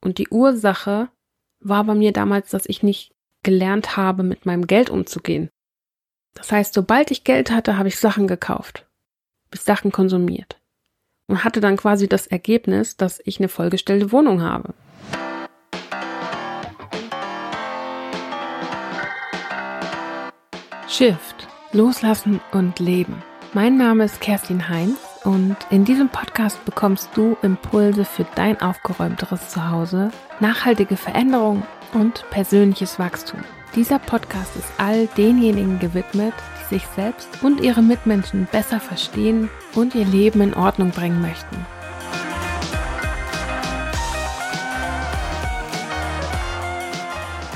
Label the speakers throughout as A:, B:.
A: Und die Ursache war bei mir damals, dass ich nicht gelernt habe, mit meinem Geld umzugehen. Das heißt, sobald ich Geld hatte, habe ich Sachen gekauft, bis Sachen konsumiert und hatte dann quasi das Ergebnis, dass ich eine vollgestellte Wohnung habe. Shift, loslassen und leben. Mein Name ist Kerstin Heinz und in diesem Podcast bekommst du Impulse für dein aufgeräumteres Zuhause, nachhaltige Veränderung und persönliches Wachstum. Dieser Podcast ist all denjenigen gewidmet, die sich selbst und ihre Mitmenschen besser verstehen und ihr Leben in Ordnung bringen möchten.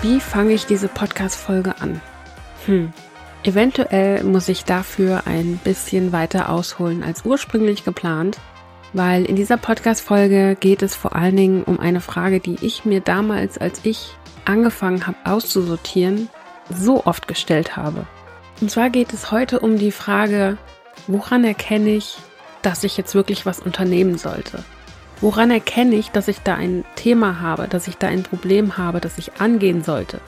A: Wie fange ich diese Podcast-Folge an? Hm, Eventuell muss ich dafür ein bisschen weiter ausholen als ursprünglich geplant, weil in dieser Podcast-Folge geht es vor allen Dingen um eine Frage, die ich mir damals, als ich angefangen habe auszusortieren, so oft gestellt habe. Und zwar geht es heute um die Frage, woran erkenne ich, dass ich jetzt wirklich was unternehmen sollte? Woran erkenne ich, dass ich da ein Thema habe, dass ich da ein Problem habe, das ich angehen sollte?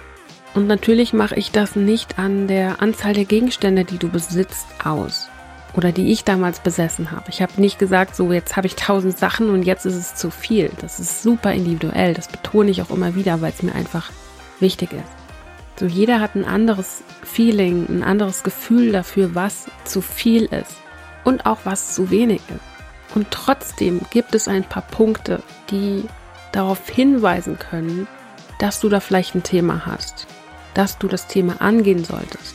A: Und natürlich mache ich das nicht an der Anzahl der Gegenstände, die du besitzt, aus. Oder die ich damals besessen habe. Ich habe nicht gesagt, so jetzt habe ich tausend Sachen und jetzt ist es zu viel. Das ist super individuell. Das betone ich auch immer wieder, weil es mir einfach wichtig ist. So jeder hat ein anderes Feeling, ein anderes Gefühl dafür, was zu viel ist und auch was zu wenig ist. Und trotzdem gibt es ein paar Punkte, die darauf hinweisen können, dass du da vielleicht ein Thema hast dass du das Thema angehen solltest,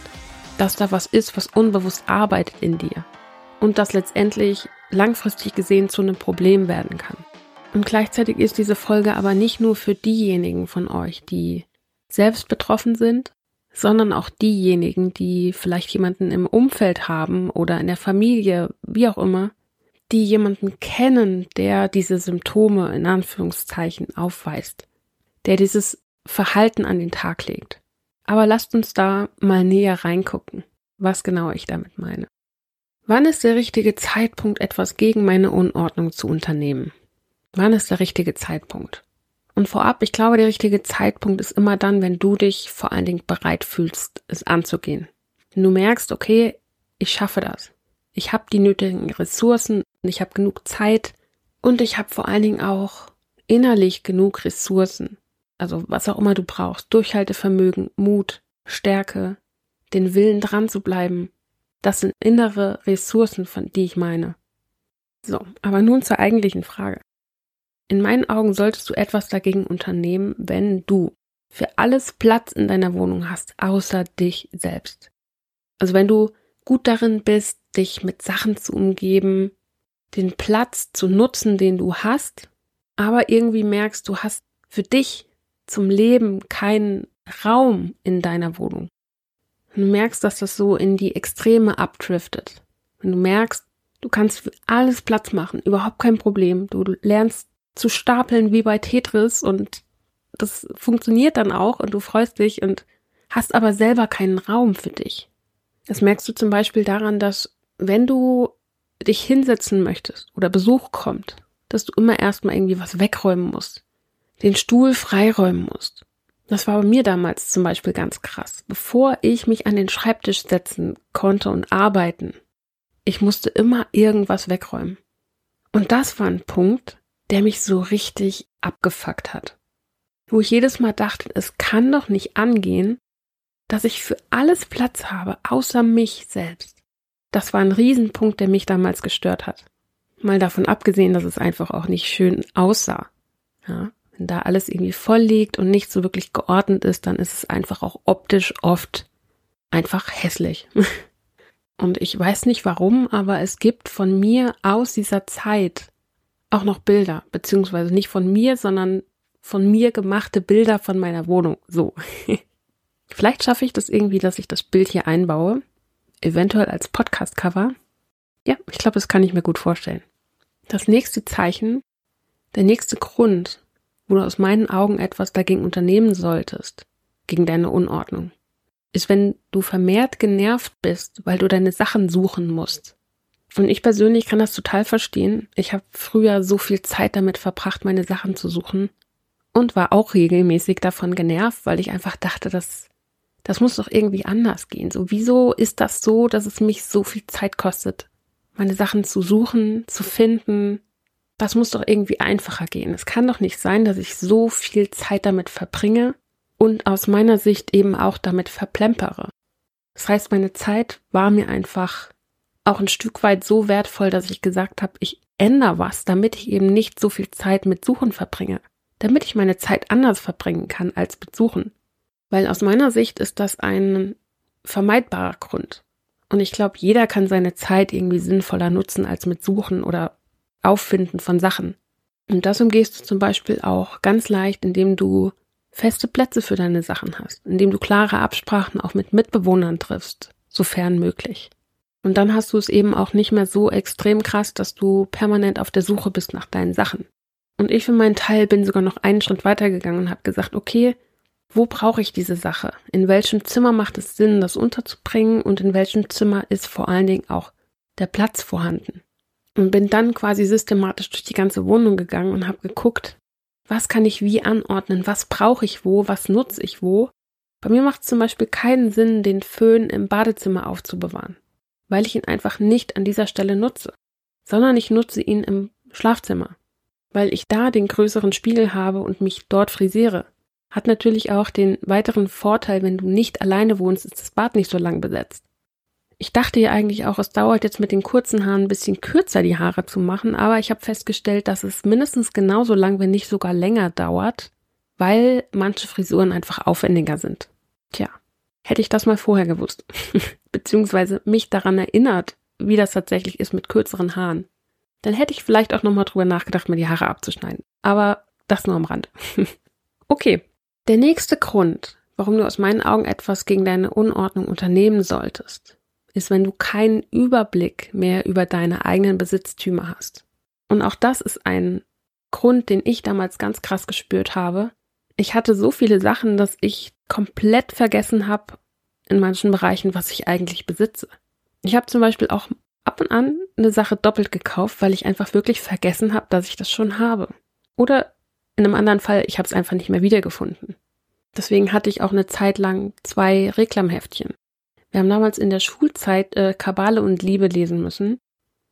A: dass da was ist, was unbewusst arbeitet in dir und das letztendlich langfristig gesehen zu einem Problem werden kann. Und gleichzeitig ist diese Folge aber nicht nur für diejenigen von euch, die selbst betroffen sind, sondern auch diejenigen, die vielleicht jemanden im Umfeld haben oder in der Familie, wie auch immer, die jemanden kennen, der diese Symptome in Anführungszeichen aufweist, der dieses Verhalten an den Tag legt. Aber lasst uns da mal näher reingucken, was genau ich damit meine. Wann ist der richtige Zeitpunkt, etwas gegen meine Unordnung zu unternehmen? Wann ist der richtige Zeitpunkt? Und vorab, ich glaube, der richtige Zeitpunkt ist immer dann, wenn du dich vor allen Dingen bereit fühlst, es anzugehen. Wenn du merkst, okay, ich schaffe das. Ich habe die nötigen Ressourcen, ich habe genug Zeit und ich habe vor allen Dingen auch innerlich genug Ressourcen, also was auch immer du brauchst, Durchhaltevermögen, Mut, Stärke, den Willen dran zu bleiben, das sind innere Ressourcen, von die ich meine. So, aber nun zur eigentlichen Frage. In meinen Augen solltest du etwas dagegen unternehmen, wenn du für alles Platz in deiner Wohnung hast, außer dich selbst. Also wenn du gut darin bist, dich mit Sachen zu umgeben, den Platz zu nutzen, den du hast, aber irgendwie merkst, du hast für dich zum Leben keinen Raum in deiner Wohnung. Wenn du merkst, dass das so in die Extreme abdriftet. Wenn du merkst, du kannst für alles Platz machen, überhaupt kein Problem. Du lernst zu stapeln wie bei Tetris und das funktioniert dann auch und du freust dich und hast aber selber keinen Raum für dich. Das merkst du zum Beispiel daran, dass wenn du dich hinsetzen möchtest oder Besuch kommt, dass du immer erstmal irgendwie was wegräumen musst den Stuhl freiräumen musst. Das war bei mir damals zum Beispiel ganz krass. Bevor ich mich an den Schreibtisch setzen konnte und arbeiten, ich musste immer irgendwas wegräumen. Und das war ein Punkt, der mich so richtig abgefuckt hat. Wo ich jedes Mal dachte, es kann doch nicht angehen, dass ich für alles Platz habe, außer mich selbst. Das war ein Riesenpunkt, der mich damals gestört hat. Mal davon abgesehen, dass es einfach auch nicht schön aussah. Ja, wenn da alles irgendwie voll liegt und nicht so wirklich geordnet ist, dann ist es einfach auch optisch oft einfach hässlich. Und ich weiß nicht warum, aber es gibt von mir aus dieser Zeit auch noch Bilder, beziehungsweise nicht von mir, sondern von mir gemachte Bilder von meiner Wohnung. So. Vielleicht schaffe ich das irgendwie, dass ich das Bild hier einbaue. Eventuell als Podcast-Cover. Ja, ich glaube, das kann ich mir gut vorstellen. Das nächste Zeichen, der nächste Grund, wo du aus meinen Augen etwas dagegen unternehmen solltest, gegen deine Unordnung, ist, wenn du vermehrt genervt bist, weil du deine Sachen suchen musst. Und ich persönlich kann das total verstehen. Ich habe früher so viel Zeit damit verbracht, meine Sachen zu suchen. und war auch regelmäßig davon genervt, weil ich einfach dachte, das, das muss doch irgendwie anders gehen. So, wieso ist das so, dass es mich so viel Zeit kostet, meine Sachen zu suchen, zu finden? Das muss doch irgendwie einfacher gehen. Es kann doch nicht sein, dass ich so viel Zeit damit verbringe und aus meiner Sicht eben auch damit verplempere. Das heißt, meine Zeit war mir einfach auch ein Stück weit so wertvoll, dass ich gesagt habe, ich ändere was, damit ich eben nicht so viel Zeit mit Suchen verbringe damit ich meine Zeit anders verbringen kann als mit Suchen. Weil aus meiner Sicht ist das ein vermeidbarer Grund. Und ich glaube, jeder kann seine Zeit irgendwie sinnvoller nutzen als mit Suchen oder Auffinden von Sachen. Und das umgehst du zum Beispiel auch ganz leicht, indem du feste Plätze für deine Sachen hast, indem du klare Absprachen auch mit Mitbewohnern triffst, sofern möglich. Und dann hast du es eben auch nicht mehr so extrem krass, dass du permanent auf der Suche bist nach deinen Sachen. Und ich für meinen Teil bin sogar noch einen Schritt weitergegangen und habe gesagt, okay, wo brauche ich diese Sache? In welchem Zimmer macht es Sinn, das unterzubringen und in welchem Zimmer ist vor allen Dingen auch der Platz vorhanden? Und bin dann quasi systematisch durch die ganze Wohnung gegangen und habe geguckt, was kann ich wie anordnen, was brauche ich wo, was nutze ich wo. Bei mir macht es zum Beispiel keinen Sinn, den Föhn im Badezimmer aufzubewahren, weil ich ihn einfach nicht an dieser Stelle nutze, sondern ich nutze ihn im Schlafzimmer weil ich da den größeren Spiegel habe und mich dort frisiere. Hat natürlich auch den weiteren Vorteil, wenn du nicht alleine wohnst, ist das Bad nicht so lang besetzt. Ich dachte ja eigentlich auch, es dauert jetzt mit den kurzen Haaren ein bisschen kürzer, die Haare zu machen, aber ich habe festgestellt, dass es mindestens genauso lang, wenn nicht sogar länger dauert, weil manche Frisuren einfach aufwendiger sind. Tja, hätte ich das mal vorher gewusst, beziehungsweise mich daran erinnert, wie das tatsächlich ist mit kürzeren Haaren dann hätte ich vielleicht auch nochmal drüber nachgedacht, mir die Haare abzuschneiden. Aber das nur am Rand. okay. Der nächste Grund, warum du aus meinen Augen etwas gegen deine Unordnung unternehmen solltest, ist, wenn du keinen Überblick mehr über deine eigenen Besitztümer hast. Und auch das ist ein Grund, den ich damals ganz krass gespürt habe. Ich hatte so viele Sachen, dass ich komplett vergessen habe in manchen Bereichen, was ich eigentlich besitze. Ich habe zum Beispiel auch ab und an eine Sache doppelt gekauft, weil ich einfach wirklich vergessen habe, dass ich das schon habe. Oder in einem anderen Fall, ich habe es einfach nicht mehr wiedergefunden. Deswegen hatte ich auch eine Zeit lang zwei Reklamheftchen. Wir haben damals in der Schulzeit äh, Kabale und Liebe lesen müssen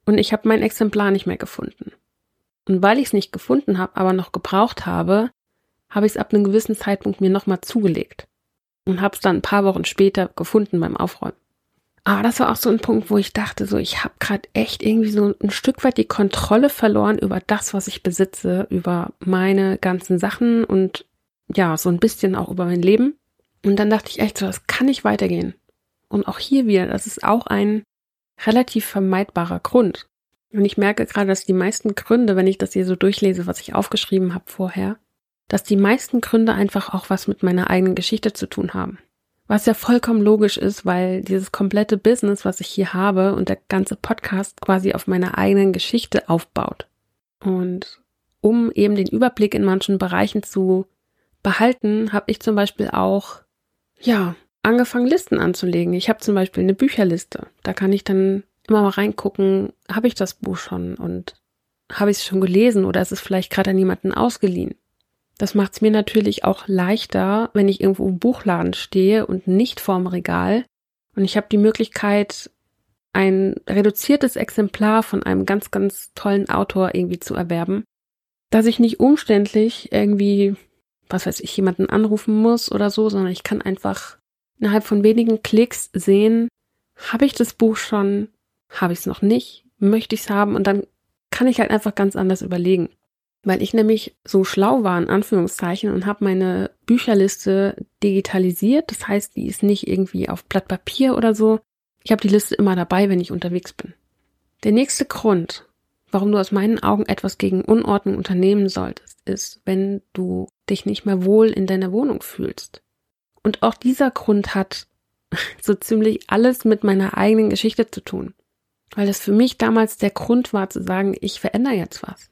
A: und ich habe mein Exemplar nicht mehr gefunden. Und weil ich es nicht gefunden habe, aber noch gebraucht habe, habe ich es ab einem gewissen Zeitpunkt mir nochmal zugelegt und habe es dann ein paar Wochen später gefunden beim Aufräumen. Aber das war auch so ein Punkt, wo ich dachte, so ich habe gerade echt irgendwie so ein Stück weit die Kontrolle verloren über das, was ich besitze, über meine ganzen Sachen und ja, so ein bisschen auch über mein Leben. Und dann dachte ich echt so, das kann nicht weitergehen. Und auch hier wieder, das ist auch ein relativ vermeidbarer Grund. Und ich merke gerade, dass die meisten Gründe, wenn ich das hier so durchlese, was ich aufgeschrieben habe vorher, dass die meisten Gründe einfach auch was mit meiner eigenen Geschichte zu tun haben. Was ja vollkommen logisch ist, weil dieses komplette Business, was ich hier habe und der ganze Podcast quasi auf meiner eigenen Geschichte aufbaut. Und um eben den Überblick in manchen Bereichen zu behalten, habe ich zum Beispiel auch, ja, angefangen, Listen anzulegen. Ich habe zum Beispiel eine Bücherliste. Da kann ich dann immer mal reingucken, habe ich das Buch schon und habe ich es schon gelesen oder ist es vielleicht gerade an jemanden ausgeliehen? Das macht es mir natürlich auch leichter, wenn ich irgendwo im Buchladen stehe und nicht vorm Regal. Und ich habe die Möglichkeit, ein reduziertes Exemplar von einem ganz, ganz tollen Autor irgendwie zu erwerben, dass ich nicht umständlich irgendwie, was weiß ich, jemanden anrufen muss oder so, sondern ich kann einfach innerhalb von wenigen Klicks sehen, habe ich das Buch schon, habe ich es noch nicht, möchte ich es haben und dann kann ich halt einfach ganz anders überlegen weil ich nämlich so schlau war, in Anführungszeichen, und habe meine Bücherliste digitalisiert. Das heißt, die ist nicht irgendwie auf Blatt Papier oder so. Ich habe die Liste immer dabei, wenn ich unterwegs bin. Der nächste Grund, warum du aus meinen Augen etwas gegen Unordnung unternehmen solltest, ist, wenn du dich nicht mehr wohl in deiner Wohnung fühlst. Und auch dieser Grund hat so ziemlich alles mit meiner eigenen Geschichte zu tun. Weil das für mich damals der Grund war zu sagen, ich verändere jetzt was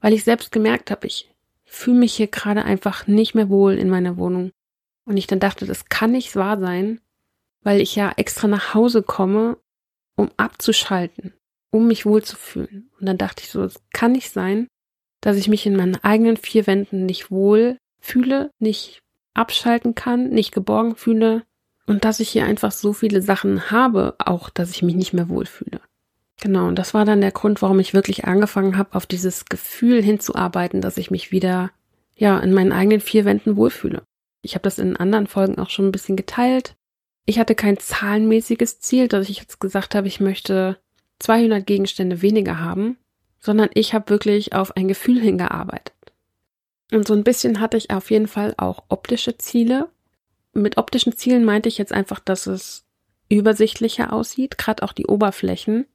A: weil ich selbst gemerkt habe, ich fühle mich hier gerade einfach nicht mehr wohl in meiner Wohnung. Und ich dann dachte, das kann nicht wahr sein, weil ich ja extra nach Hause komme, um abzuschalten, um mich wohlzufühlen. Und dann dachte ich so, es kann nicht sein, dass ich mich in meinen eigenen vier Wänden nicht wohl fühle, nicht abschalten kann, nicht geborgen fühle und dass ich hier einfach so viele Sachen habe, auch dass ich mich nicht mehr wohlfühle. Genau, und das war dann der Grund, warum ich wirklich angefangen habe, auf dieses Gefühl hinzuarbeiten, dass ich mich wieder ja in meinen eigenen vier Wänden wohlfühle. Ich habe das in anderen Folgen auch schon ein bisschen geteilt. Ich hatte kein zahlenmäßiges Ziel, dass ich jetzt gesagt habe, ich möchte 200 Gegenstände weniger haben, sondern ich habe wirklich auf ein Gefühl hingearbeitet. Und so ein bisschen hatte ich auf jeden Fall auch optische Ziele. Mit optischen Zielen meinte ich jetzt einfach, dass es übersichtlicher aussieht, gerade auch die Oberflächen,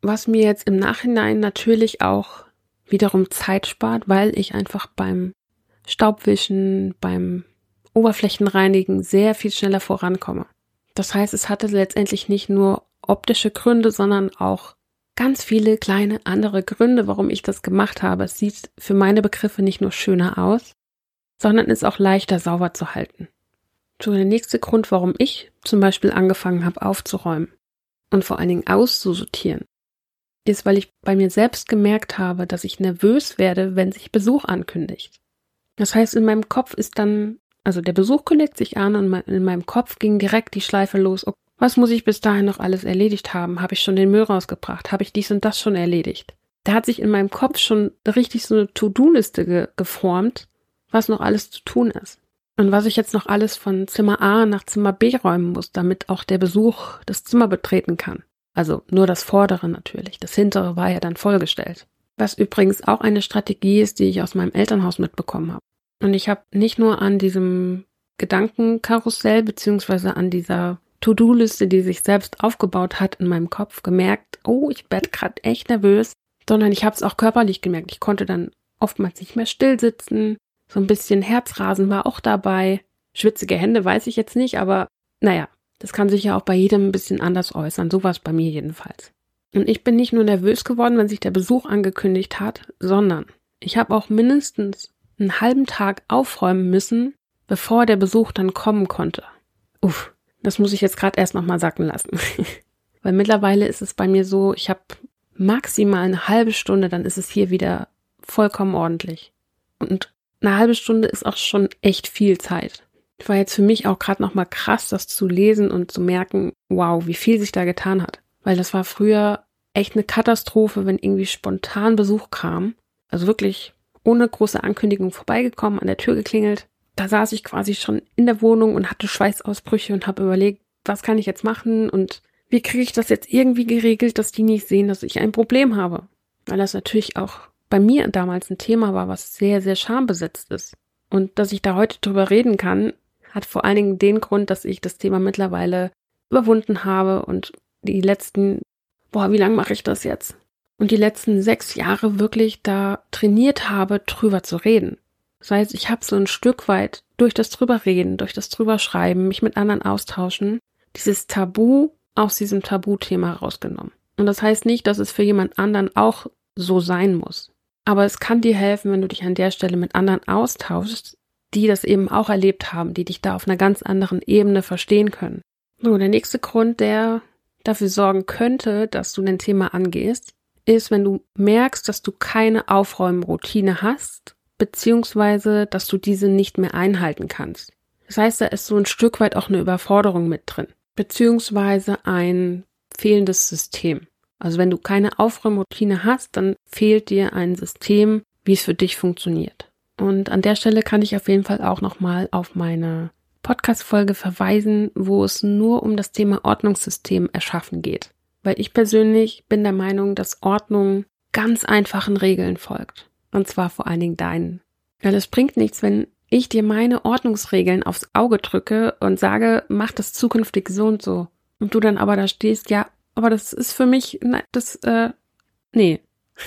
A: was mir jetzt im Nachhinein natürlich auch wiederum Zeit spart, weil ich einfach beim Staubwischen, beim Oberflächenreinigen sehr viel schneller vorankomme. Das heißt, es hatte letztendlich nicht nur optische Gründe, sondern auch ganz viele kleine andere Gründe, warum ich das gemacht habe. Es sieht für meine Begriffe nicht nur schöner aus, sondern ist auch leichter sauber zu halten. So, der nächste Grund, warum ich zum Beispiel angefangen habe aufzuräumen und vor allen Dingen auszusortieren, ist, weil ich bei mir selbst gemerkt habe, dass ich nervös werde, wenn sich Besuch ankündigt. Das heißt, in meinem Kopf ist dann, also der Besuch kündigt sich an und in meinem Kopf ging direkt die Schleife los. Was muss ich bis dahin noch alles erledigt haben? Habe ich schon den Müll rausgebracht? Habe ich dies und das schon erledigt? Da hat sich in meinem Kopf schon richtig so eine To-Do-Liste ge geformt, was noch alles zu tun ist. Und was ich jetzt noch alles von Zimmer A nach Zimmer B räumen muss, damit auch der Besuch das Zimmer betreten kann. Also nur das vordere natürlich. Das hintere war ja dann vollgestellt. Was übrigens auch eine Strategie ist, die ich aus meinem Elternhaus mitbekommen habe. Und ich habe nicht nur an diesem Gedankenkarussell beziehungsweise an dieser To-Do-Liste, die sich selbst aufgebaut hat in meinem Kopf, gemerkt, oh, ich werde gerade echt nervös, sondern ich habe es auch körperlich gemerkt. Ich konnte dann oftmals nicht mehr still sitzen, so ein bisschen Herzrasen war auch dabei. Schwitzige Hände weiß ich jetzt nicht, aber naja, das kann sich ja auch bei jedem ein bisschen anders äußern. So war es bei mir jedenfalls. Und ich bin nicht nur nervös geworden, wenn sich der Besuch angekündigt hat, sondern ich habe auch mindestens einen halben Tag aufräumen müssen, bevor der Besuch dann kommen konnte. Uff, das muss ich jetzt gerade erst nochmal sacken lassen. Weil mittlerweile ist es bei mir so, ich habe maximal eine halbe Stunde, dann ist es hier wieder vollkommen ordentlich. Und eine halbe Stunde ist auch schon echt viel Zeit. War jetzt für mich auch gerade nochmal krass, das zu lesen und zu merken, wow, wie viel sich da getan hat. Weil das war früher echt eine Katastrophe, wenn irgendwie spontan Besuch kam. Also wirklich ohne große Ankündigung vorbeigekommen, an der Tür geklingelt da saß ich quasi schon in der Wohnung und hatte Schweißausbrüche und habe überlegt, was kann ich jetzt machen und wie kriege ich das jetzt irgendwie geregelt, dass die nicht sehen, dass ich ein Problem habe. Weil das natürlich auch bei mir damals ein Thema war, was sehr, sehr schambesetzt ist. Und dass ich da heute drüber reden kann, hat vor allen Dingen den Grund, dass ich das Thema mittlerweile überwunden habe und die letzten, boah, wie lange mache ich das jetzt? Und die letzten sechs Jahre wirklich da trainiert habe, drüber zu reden. Das heißt, ich habe so ein Stück weit durch das drüberreden, durch das drüberschreiben, mich mit anderen austauschen, dieses Tabu aus diesem Tabuthema rausgenommen. Und das heißt nicht, dass es für jemand anderen auch so sein muss. Aber es kann dir helfen, wenn du dich an der Stelle mit anderen austauschst, die das eben auch erlebt haben, die dich da auf einer ganz anderen Ebene verstehen können. So, der nächste Grund, der dafür sorgen könnte, dass du dein Thema angehst, ist, wenn du merkst, dass du keine Aufräumroutine hast beziehungsweise dass du diese nicht mehr einhalten kannst. Das heißt, da ist so ein Stück weit auch eine Überforderung mit drin, beziehungsweise ein fehlendes System. Also wenn du keine Aufräumroutine hast, dann fehlt dir ein System, wie es für dich funktioniert. Und an der Stelle kann ich auf jeden Fall auch nochmal auf meine Podcast-Folge verweisen, wo es nur um das Thema Ordnungssystem erschaffen geht. Weil ich persönlich bin der Meinung, dass Ordnung ganz einfachen Regeln folgt. Und zwar vor allen Dingen deinen. Weil es bringt nichts, wenn ich dir meine Ordnungsregeln aufs Auge drücke und sage, mach das zukünftig so und so. Und du dann aber da stehst, ja, aber das ist für mich, nein, das, äh, nee.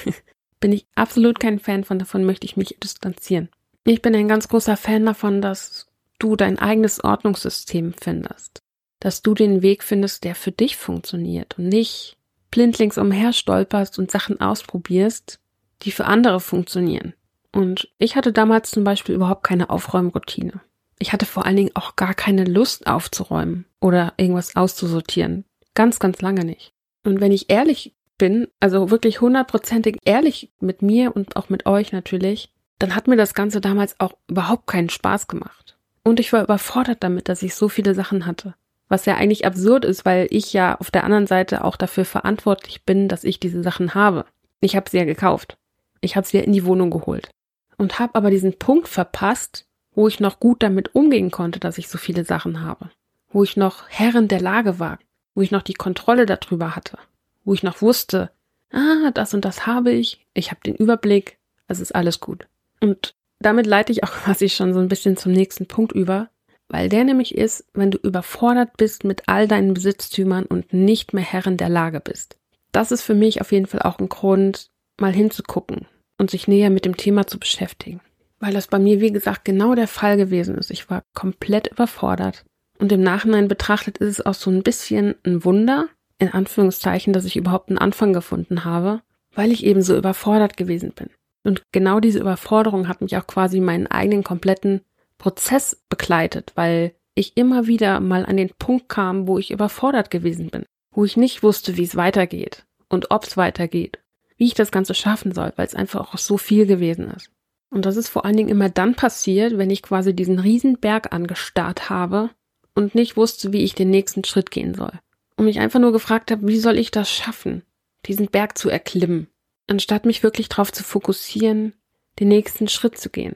A: bin ich absolut kein Fan von, davon möchte ich mich distanzieren. Ich bin ein ganz großer Fan davon, dass du dein eigenes Ordnungssystem findest. Dass du den Weg findest, der für dich funktioniert und nicht blindlings umher stolperst und Sachen ausprobierst, die für andere funktionieren. Und ich hatte damals zum Beispiel überhaupt keine Aufräumroutine. Ich hatte vor allen Dingen auch gar keine Lust aufzuräumen oder irgendwas auszusortieren. Ganz, ganz lange nicht. Und wenn ich ehrlich bin, also wirklich hundertprozentig ehrlich mit mir und auch mit euch natürlich, dann hat mir das Ganze damals auch überhaupt keinen Spaß gemacht. Und ich war überfordert damit, dass ich so viele Sachen hatte. Was ja eigentlich absurd ist, weil ich ja auf der anderen Seite auch dafür verantwortlich bin, dass ich diese Sachen habe. Ich habe sie ja gekauft. Ich habe sie ja in die Wohnung geholt. Und habe aber diesen Punkt verpasst, wo ich noch gut damit umgehen konnte, dass ich so viele Sachen habe. Wo ich noch Herrin der Lage war. Wo ich noch die Kontrolle darüber hatte. Wo ich noch wusste, ah, das und das habe ich. Ich habe den Überblick. Es ist alles gut. Und damit leite ich auch quasi schon so ein bisschen zum nächsten Punkt über, weil der nämlich ist, wenn du überfordert bist mit all deinen Besitztümern und nicht mehr Herrin der Lage bist. Das ist für mich auf jeden Fall auch ein Grund, mal hinzugucken und sich näher mit dem Thema zu beschäftigen. Weil das bei mir, wie gesagt, genau der Fall gewesen ist. Ich war komplett überfordert. Und im Nachhinein betrachtet ist es auch so ein bisschen ein Wunder, in Anführungszeichen, dass ich überhaupt einen Anfang gefunden habe, weil ich eben so überfordert gewesen bin. Und genau diese Überforderung hat mich auch quasi meinen eigenen kompletten Prozess begleitet, weil ich immer wieder mal an den Punkt kam, wo ich überfordert gewesen bin, wo ich nicht wusste, wie es weitergeht und ob es weitergeht, wie ich das Ganze schaffen soll, weil es einfach auch so viel gewesen ist. Und das ist vor allen Dingen immer dann passiert, wenn ich quasi diesen Riesenberg angestarrt habe und nicht wusste, wie ich den nächsten Schritt gehen soll. Und mich einfach nur gefragt habe, wie soll ich das schaffen, diesen Berg zu erklimmen? anstatt mich wirklich darauf zu fokussieren, den nächsten Schritt zu gehen,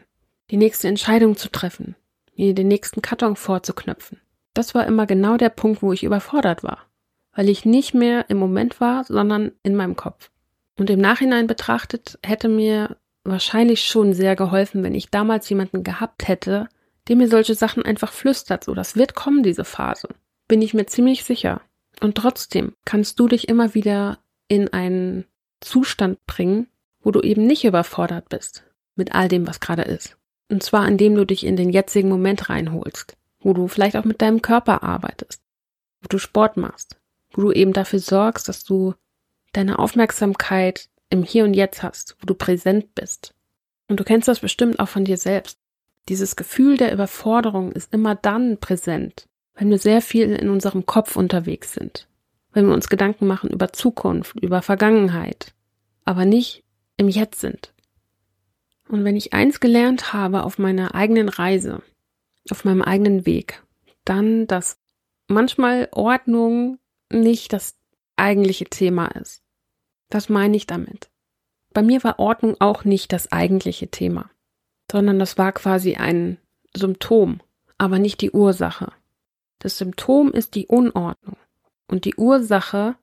A: die nächste Entscheidung zu treffen, mir den nächsten Karton vorzuknöpfen. Das war immer genau der Punkt, wo ich überfordert war, weil ich nicht mehr im Moment war, sondern in meinem Kopf. Und im Nachhinein betrachtet hätte mir wahrscheinlich schon sehr geholfen, wenn ich damals jemanden gehabt hätte, der mir solche Sachen einfach flüstert, so das wird kommen, diese Phase. Bin ich mir ziemlich sicher. Und trotzdem kannst du dich immer wieder in einen Zustand bringen, wo du eben nicht überfordert bist mit all dem, was gerade ist. Und zwar indem du dich in den jetzigen Moment reinholst, wo du vielleicht auch mit deinem Körper arbeitest, wo du Sport machst, wo du eben dafür sorgst, dass du deine Aufmerksamkeit im Hier und Jetzt hast, wo du präsent bist. Und du kennst das bestimmt auch von dir selbst. Dieses Gefühl der Überforderung ist immer dann präsent, wenn wir sehr viel in unserem Kopf unterwegs sind, wenn wir uns Gedanken machen über Zukunft, über Vergangenheit, aber nicht im Jetzt sind. Und wenn ich eins gelernt habe auf meiner eigenen Reise, auf meinem eigenen Weg, dann, dass manchmal Ordnung nicht das eigentliche Thema ist. Was meine ich damit? Bei mir war Ordnung auch nicht das eigentliche Thema, sondern das war quasi ein Symptom, aber nicht die Ursache. Das Symptom ist die Unordnung. Und die Ursache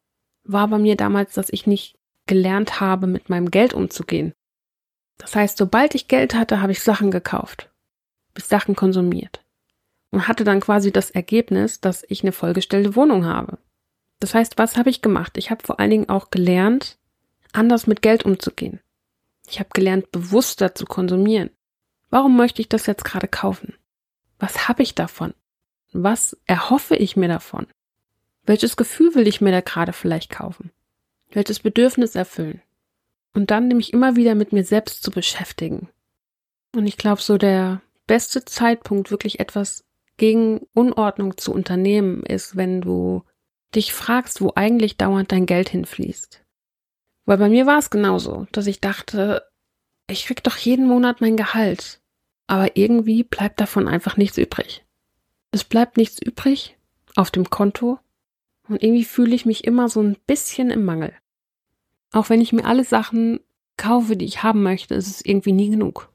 A: war bei mir damals, dass ich nicht gelernt habe, mit meinem Geld umzugehen. Das heißt, sobald ich Geld hatte, habe ich Sachen gekauft, habe Sachen konsumiert und hatte dann quasi das Ergebnis, dass ich eine vollgestellte Wohnung habe. Das heißt, was habe ich gemacht? Ich habe vor allen Dingen auch gelernt, anders mit Geld umzugehen. Ich habe gelernt, bewusster zu konsumieren. Warum möchte ich das jetzt gerade kaufen? Was habe ich davon? Was erhoffe ich mir davon? Welches Gefühl will ich mir da gerade vielleicht kaufen? Welches Bedürfnis erfüllen? Und dann nämlich immer wieder mit mir selbst zu beschäftigen. Und ich glaube, so der beste Zeitpunkt, wirklich etwas gegen Unordnung zu unternehmen, ist, wenn du dich fragst, wo eigentlich dauernd dein Geld hinfließt. Weil bei mir war es genauso, dass ich dachte, ich krieg doch jeden Monat mein Gehalt. Aber irgendwie bleibt davon einfach nichts übrig. Es bleibt nichts übrig auf dem Konto und irgendwie fühle ich mich immer so ein bisschen im Mangel. Auch wenn ich mir alle Sachen kaufe, die ich haben möchte, ist es irgendwie nie genug.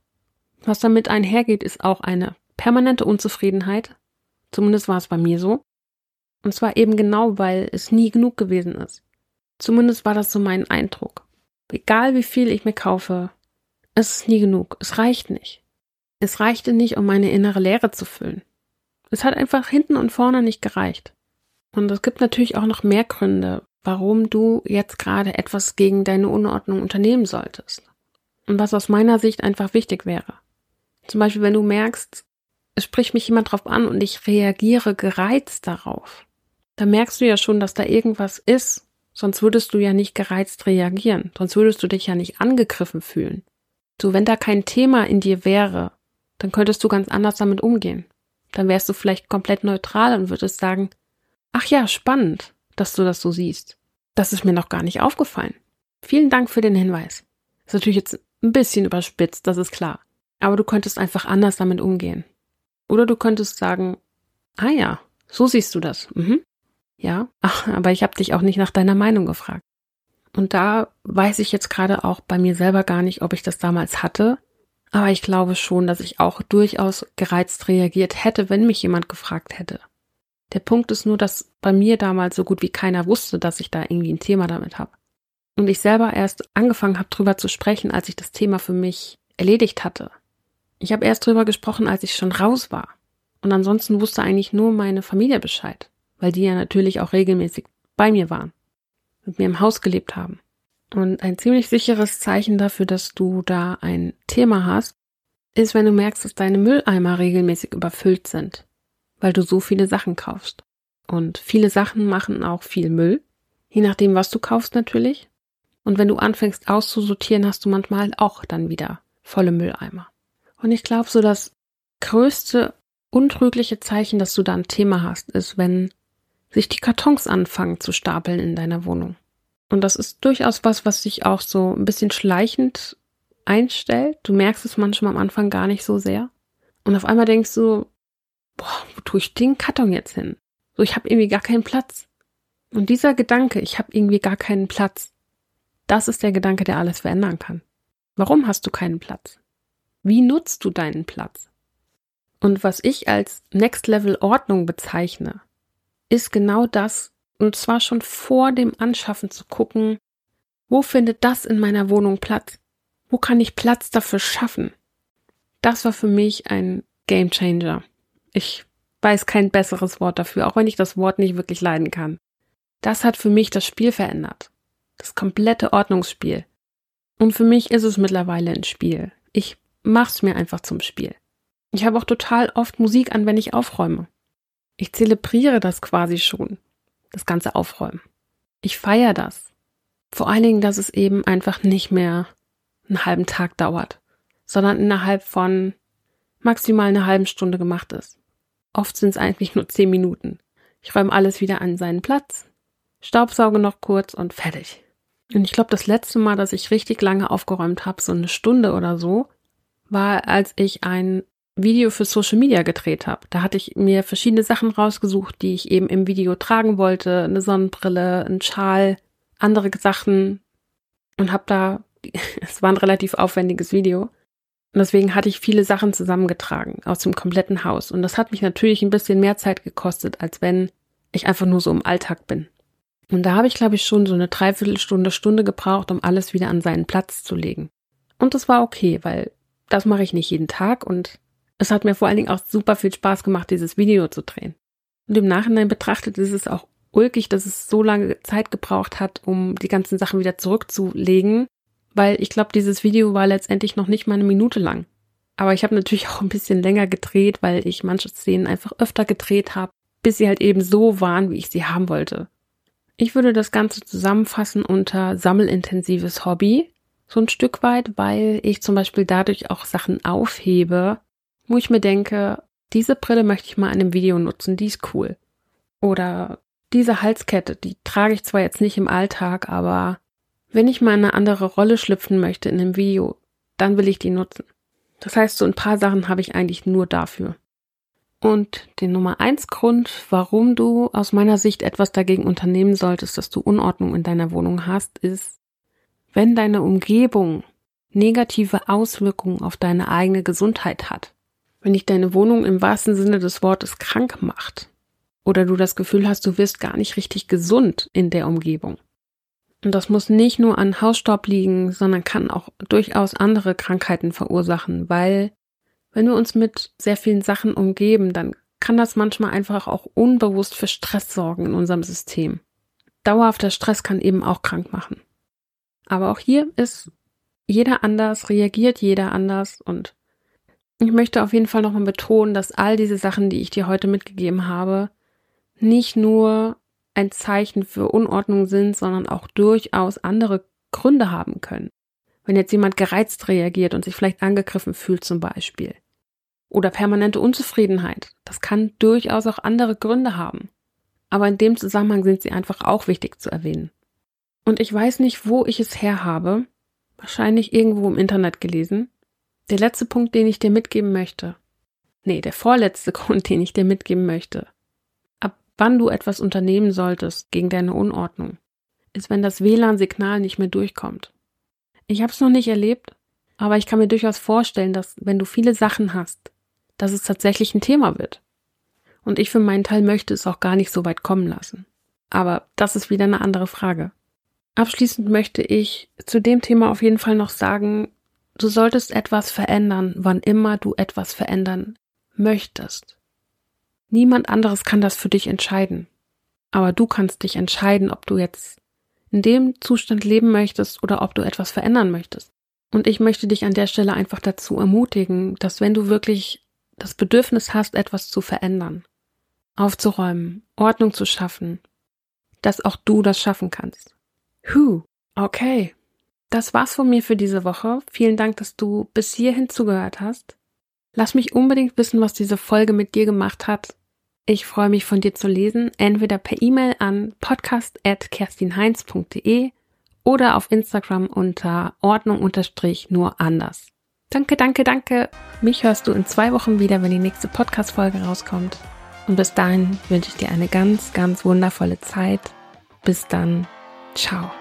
A: Was damit einhergeht, ist auch eine permanente Unzufriedenheit. Zumindest war es bei mir so. Und zwar eben genau, weil es nie genug gewesen ist. Zumindest war das so mein Eindruck. Egal wie viel ich mir kaufe, es ist nie genug. Es reicht nicht. Es reichte nicht, um meine innere Leere zu füllen. Es hat einfach hinten und vorne nicht gereicht. Und es gibt natürlich auch noch mehr Gründe, warum du jetzt gerade etwas gegen deine Unordnung unternehmen solltest. Und was aus meiner Sicht einfach wichtig wäre. Zum Beispiel, wenn du merkst, es spricht mich jemand drauf an und ich reagiere gereizt darauf. Da merkst du ja schon, dass da irgendwas ist, sonst würdest du ja nicht gereizt reagieren, sonst würdest du dich ja nicht angegriffen fühlen. So, wenn da kein Thema in dir wäre, dann könntest du ganz anders damit umgehen. Dann wärst du vielleicht komplett neutral und würdest sagen, Ach ja, spannend, dass du das so siehst. Das ist mir noch gar nicht aufgefallen. Vielen Dank für den Hinweis. Ist natürlich jetzt ein bisschen überspitzt, das ist klar. Aber du könntest einfach anders damit umgehen. Oder du könntest sagen, ah ja, so siehst du das. Mhm. Ja, ach, aber ich habe dich auch nicht nach deiner Meinung gefragt. Und da weiß ich jetzt gerade auch bei mir selber gar nicht, ob ich das damals hatte. Aber ich glaube schon, dass ich auch durchaus gereizt reagiert hätte, wenn mich jemand gefragt hätte. Der Punkt ist nur, dass bei mir damals so gut wie keiner wusste, dass ich da irgendwie ein Thema damit habe. Und ich selber erst angefangen habe, drüber zu sprechen, als ich das Thema für mich erledigt hatte. Ich habe erst drüber gesprochen, als ich schon raus war. Und ansonsten wusste eigentlich nur meine Familie Bescheid, weil die ja natürlich auch regelmäßig bei mir waren, mit mir im Haus gelebt haben. Und ein ziemlich sicheres Zeichen dafür, dass du da ein Thema hast, ist, wenn du merkst, dass deine Mülleimer regelmäßig überfüllt sind, weil du so viele Sachen kaufst. Und viele Sachen machen auch viel Müll, je nachdem, was du kaufst natürlich. Und wenn du anfängst auszusortieren, hast du manchmal auch dann wieder volle Mülleimer. Und ich glaube, so das größte untrügliche Zeichen, dass du da ein Thema hast, ist, wenn sich die Kartons anfangen zu stapeln in deiner Wohnung. Und das ist durchaus was, was sich auch so ein bisschen schleichend einstellt. Du merkst es manchmal am Anfang gar nicht so sehr. Und auf einmal denkst du, boah, wo tue ich den Karton jetzt hin? So, ich habe irgendwie gar keinen Platz. Und dieser Gedanke, ich habe irgendwie gar keinen Platz, das ist der Gedanke, der alles verändern kann. Warum hast du keinen Platz? Wie nutzt du deinen Platz? Und was ich als Next Level Ordnung bezeichne, ist genau das, und zwar schon vor dem Anschaffen zu gucken, wo findet das in meiner Wohnung Platz? Wo kann ich Platz dafür schaffen? Das war für mich ein Game Changer. Ich weiß kein besseres Wort dafür, auch wenn ich das Wort nicht wirklich leiden kann. Das hat für mich das Spiel verändert. Das komplette Ordnungsspiel. Und für mich ist es mittlerweile ein Spiel. Ich mach's mir einfach zum Spiel. Ich habe auch total oft Musik an, wenn ich aufräume. Ich zelebriere das quasi schon, das ganze Aufräumen. Ich feiere das. Vor allen Dingen, dass es eben einfach nicht mehr einen halben Tag dauert, sondern innerhalb von maximal einer halben Stunde gemacht ist. Oft sind es eigentlich nur zehn Minuten. Ich räume alles wieder an seinen Platz, staubsauge noch kurz und fertig. Und ich glaube, das letzte Mal, dass ich richtig lange aufgeräumt habe, so eine Stunde oder so, war, als ich ein Video für Social Media gedreht habe. Da hatte ich mir verschiedene Sachen rausgesucht, die ich eben im Video tragen wollte. Eine Sonnenbrille, ein Schal, andere Sachen. Und habe da, es war ein relativ aufwendiges Video. Und deswegen hatte ich viele Sachen zusammengetragen aus dem kompletten Haus. Und das hat mich natürlich ein bisschen mehr Zeit gekostet, als wenn ich einfach nur so im Alltag bin. Und da habe ich, glaube ich, schon so eine Dreiviertelstunde, Stunde gebraucht, um alles wieder an seinen Platz zu legen. Und das war okay, weil das mache ich nicht jeden Tag und es hat mir vor allen Dingen auch super viel Spaß gemacht, dieses Video zu drehen. Und im Nachhinein betrachtet ist es auch ulkig, dass es so lange Zeit gebraucht hat, um die ganzen Sachen wieder zurückzulegen, weil ich glaube, dieses Video war letztendlich noch nicht mal eine Minute lang. Aber ich habe natürlich auch ein bisschen länger gedreht, weil ich manche Szenen einfach öfter gedreht habe, bis sie halt eben so waren, wie ich sie haben wollte. Ich würde das Ganze zusammenfassen unter sammelintensives Hobby, so ein Stück weit, weil ich zum Beispiel dadurch auch Sachen aufhebe, wo ich mir denke, diese Brille möchte ich mal in einem Video nutzen, die ist cool. Oder diese Halskette, die trage ich zwar jetzt nicht im Alltag, aber wenn ich mal in eine andere Rolle schlüpfen möchte in einem Video, dann will ich die nutzen. Das heißt, so ein paar Sachen habe ich eigentlich nur dafür. Und den Nummer eins Grund, warum du aus meiner Sicht etwas dagegen unternehmen solltest, dass du Unordnung in deiner Wohnung hast, ist, wenn deine Umgebung negative Auswirkungen auf deine eigene Gesundheit hat. Wenn dich deine Wohnung im wahrsten Sinne des Wortes krank macht. Oder du das Gefühl hast, du wirst gar nicht richtig gesund in der Umgebung. Und das muss nicht nur an Hausstaub liegen, sondern kann auch durchaus andere Krankheiten verursachen, weil wenn wir uns mit sehr vielen Sachen umgeben, dann kann das manchmal einfach auch unbewusst für Stress sorgen in unserem System. Dauerhafter Stress kann eben auch krank machen. Aber auch hier ist jeder anders, reagiert jeder anders und ich möchte auf jeden Fall nochmal betonen, dass all diese Sachen, die ich dir heute mitgegeben habe, nicht nur ein Zeichen für Unordnung sind, sondern auch durchaus andere Gründe haben können. Wenn jetzt jemand gereizt reagiert und sich vielleicht angegriffen fühlt zum Beispiel. Oder permanente Unzufriedenheit. Das kann durchaus auch andere Gründe haben. Aber in dem Zusammenhang sind sie einfach auch wichtig zu erwähnen. Und ich weiß nicht, wo ich es her habe. Wahrscheinlich irgendwo im Internet gelesen. Der letzte Punkt, den ich dir mitgeben möchte. Nee, der vorletzte Grund, den ich dir mitgeben möchte. Ab wann du etwas unternehmen solltest gegen deine Unordnung, ist, wenn das WLAN-Signal nicht mehr durchkommt. Ich habe es noch nicht erlebt, aber ich kann mir durchaus vorstellen, dass wenn du viele Sachen hast, dass es tatsächlich ein Thema wird. Und ich für meinen Teil möchte es auch gar nicht so weit kommen lassen. Aber das ist wieder eine andere Frage. Abschließend möchte ich zu dem Thema auf jeden Fall noch sagen, du solltest etwas verändern, wann immer du etwas verändern möchtest. Niemand anderes kann das für dich entscheiden. Aber du kannst dich entscheiden, ob du jetzt in dem Zustand leben möchtest oder ob du etwas verändern möchtest. Und ich möchte dich an der Stelle einfach dazu ermutigen, dass wenn du wirklich das Bedürfnis hast, etwas zu verändern, aufzuräumen, Ordnung zu schaffen, dass auch du das schaffen kannst. Huh, okay. Das war's von mir für diese Woche. Vielen Dank, dass du bis hierhin zugehört hast. Lass mich unbedingt wissen, was diese Folge mit dir gemacht hat. Ich freue mich von dir zu lesen, entweder per E-Mail an podcast.kerstinheinz.de oder auf Instagram unter Ordnung unterstrich nur anders. Danke, danke, danke. Mich hörst du in zwei Wochen wieder, wenn die nächste Podcast-Folge rauskommt. Und bis dahin wünsche ich dir eine ganz, ganz wundervolle Zeit. Bis dann. Ciao.